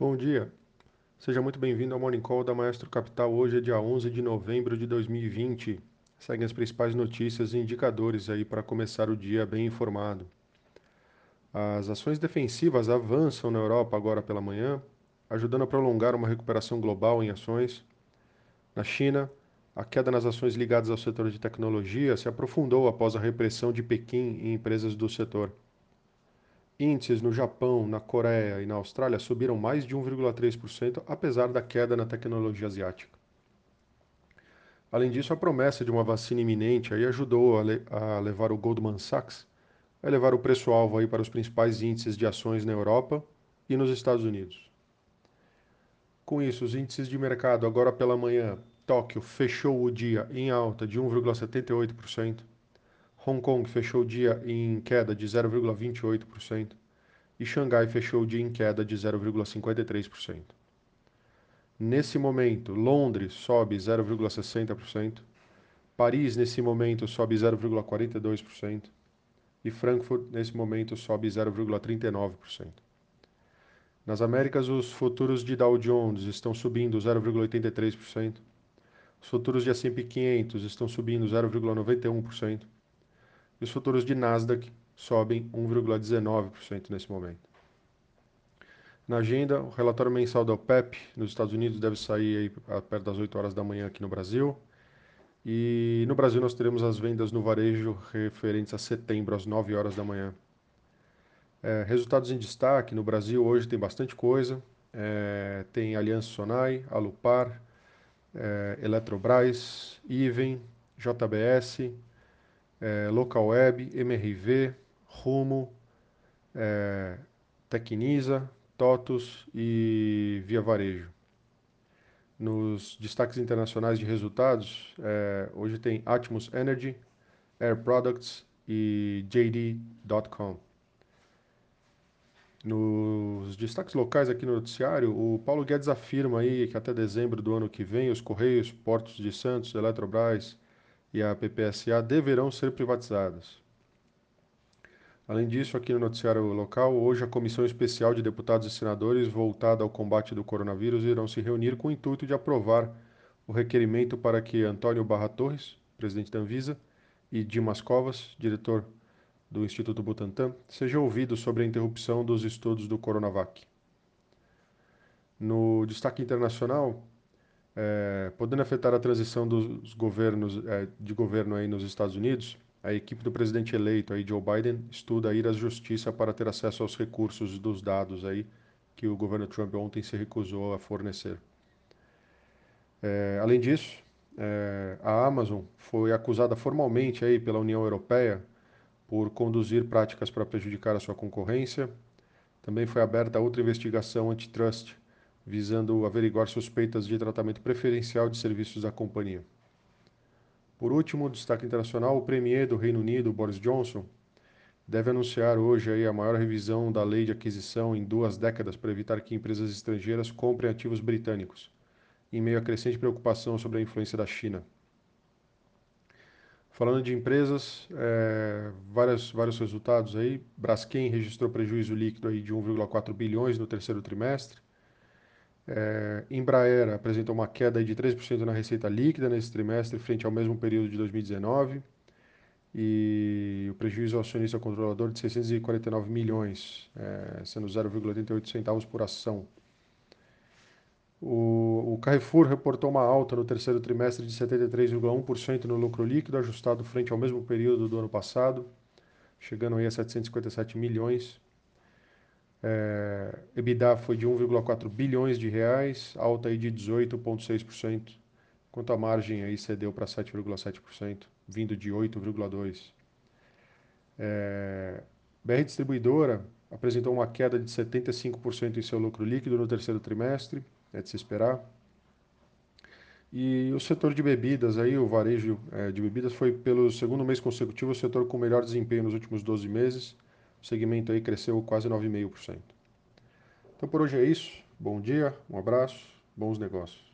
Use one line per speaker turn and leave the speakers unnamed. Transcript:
Bom dia, seja muito bem-vindo ao Morning Call da Maestro Capital. Hoje é dia 11 de novembro de 2020. Seguem as principais notícias e indicadores aí para começar o dia bem informado. As ações defensivas avançam na Europa agora pela manhã, ajudando a prolongar uma recuperação global em ações. Na China, a queda nas ações ligadas ao setor de tecnologia se aprofundou após a repressão de Pequim em empresas do setor. Índices no Japão, na Coreia e na Austrália subiram mais de 1,3%, apesar da queda na tecnologia asiática. Além disso, a promessa de uma vacina iminente aí ajudou a, le a levar o Goldman Sachs a elevar o preço-alvo para os principais índices de ações na Europa e nos Estados Unidos. Com isso, os índices de mercado agora pela manhã, Tóquio fechou o dia em alta de 1,78%. Hong Kong fechou o dia em queda de 0,28% e Xangai fechou o dia em queda de 0,53%. Nesse momento, Londres sobe 0,60%, Paris nesse momento sobe 0,42% e Frankfurt nesse momento sobe 0,39%. Nas Américas, os futuros de Dow Jones estão subindo 0,83%, os futuros de S&P 500 estão subindo 0,91%, e os futuros de Nasdaq sobem 1,19% nesse momento. Na agenda, o relatório mensal da OPEP nos Estados Unidos deve sair aí perto das 8 horas da manhã aqui no Brasil. E no Brasil nós teremos as vendas no varejo referentes a setembro, às 9 horas da manhã. É, resultados em destaque, no Brasil hoje tem bastante coisa. É, tem Aliança Sonai, Alupar, é, Eletrobras, Iven, JBS, é, Local Web, MRV, Rumo, é, Tecnisa, TOTUS e Via Varejo. Nos destaques internacionais de resultados, é, hoje tem Atmos Energy, Air Products e JD.com. Nos destaques locais aqui no noticiário, o Paulo Guedes afirma aí que até dezembro do ano que vem os Correios, Portos de Santos, Eletrobras, e a PPSA deverão ser privatizadas. Além disso, aqui no noticiário local, hoje a Comissão Especial de Deputados e Senadores voltada ao combate do coronavírus irão se reunir com o intuito de aprovar o requerimento para que Antônio Barra Torres, presidente da Anvisa, e Dimas Covas, diretor do Instituto Butantan, sejam ouvidos sobre a interrupção dos estudos do Coronavac. No destaque internacional, é, podendo afetar a transição dos governos é, de governo aí nos Estados Unidos, a equipe do presidente eleito aí Joe Biden estuda ir à justiça para ter acesso aos recursos dos dados aí que o governo Trump ontem se recusou a fornecer. É, além disso, a Amazon foi acusada formalmente aí pela União Europeia por conduzir práticas para prejudicar a sua concorrência. Também foi aberta outra investigação antitrust visando averiguar suspeitas de tratamento preferencial de serviços da companhia. Por último, destaque internacional, o premier do Reino Unido, Boris Johnson, deve anunciar hoje a maior revisão da lei de aquisição em duas décadas para evitar que empresas estrangeiras comprem ativos britânicos, em meio à crescente preocupação sobre a influência da China. Falando de empresas, é, vários, vários resultados aí. Braskem registrou prejuízo líquido aí de 1,4 bilhões no terceiro trimestre. É, Embraer apresentou uma queda de 3% na receita líquida nesse trimestre, frente ao mesmo período de 2019. E o prejuízo ao acionista controlador de 649 milhões, é, sendo 0,88 centavos por ação. O, o, Carrefour reportou uma alta no terceiro trimestre de 73,1% no lucro líquido, ajustado frente ao mesmo período do ano passado, chegando aí a 757 milhões. É, EBITDA foi de 1,4 bilhões de reais, alta aí de 18,6%, enquanto a margem aí cedeu para 7,7%, vindo de 8,2%. É, BR Distribuidora apresentou uma queda de 75% em seu lucro líquido no terceiro trimestre, é de se esperar. E o setor de bebidas, aí, o varejo é, de bebidas, foi pelo segundo mês consecutivo o setor com melhor desempenho nos últimos 12 meses, o segmento aí cresceu quase 9,5%. Então por hoje é isso. Bom dia, um abraço, bons negócios.